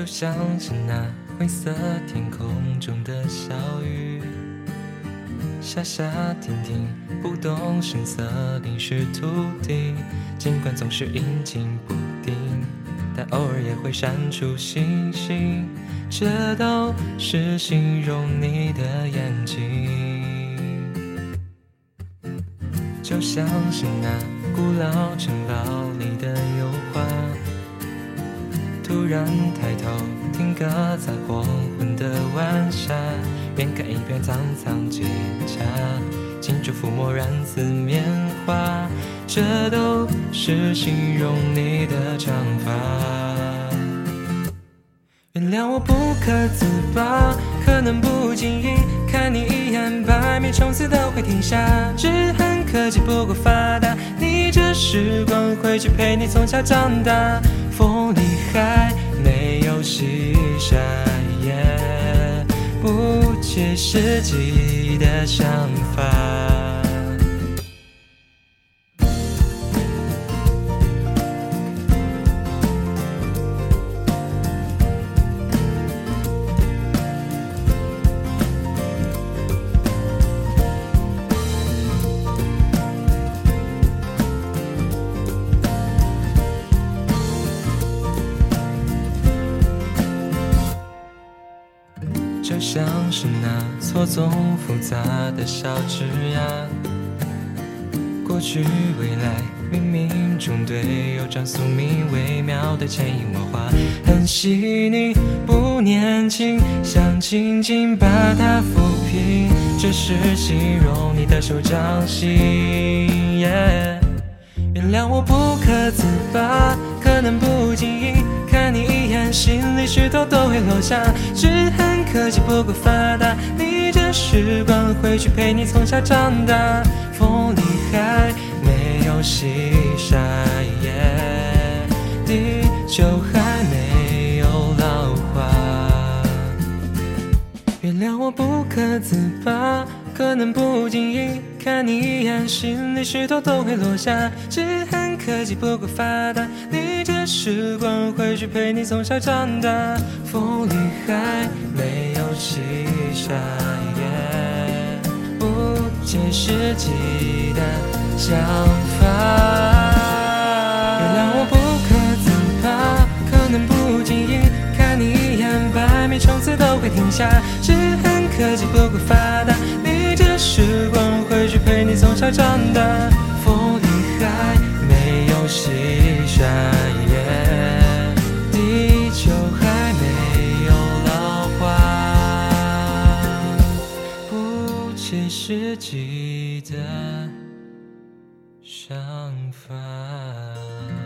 就像是那灰色天空中的小雨，下下停停，不动声色淋湿土地。尽管总是阴晴不定，但偶尔也会闪出星星。这都是形容你的眼睛，就像是那古老城堡里的油画。突然抬头，听歌在黄昏的晚霞，边看一边苍苍蒹葭，近处抚摸染似棉花，这都是形容你的长发。原谅我不可自拔，可能不经意看你一眼，百米冲刺都会停下。只恨科技不够发达，逆着时光回去陪你从小长大。些实际的想法。就像是那错综复杂的小枝桠，过去未来冥冥中对有张宿命微妙的潜移默化，很细腻不年轻，想轻轻把它抚平，这是形容你的手掌心。原谅我不可自拔，可能不经意看你一眼，心里石头都会落下。只恨科技不够发达，逆着时光回去陪你从小长大。风里还没有西晒，地球还没有老化。原谅我不可自拔，可能不经意看你一眼，心里石头都会落下。只恨科技不够发达，逆着时光回去陪你从小长大。风里还没有西晒，不切实际的想法。原谅我不可自拔，可能不经意看你一眼，百米冲刺都会停下。只恨科技不够发达，逆着时光回去陪你从小长大。风里还没有西晒，实际的想法。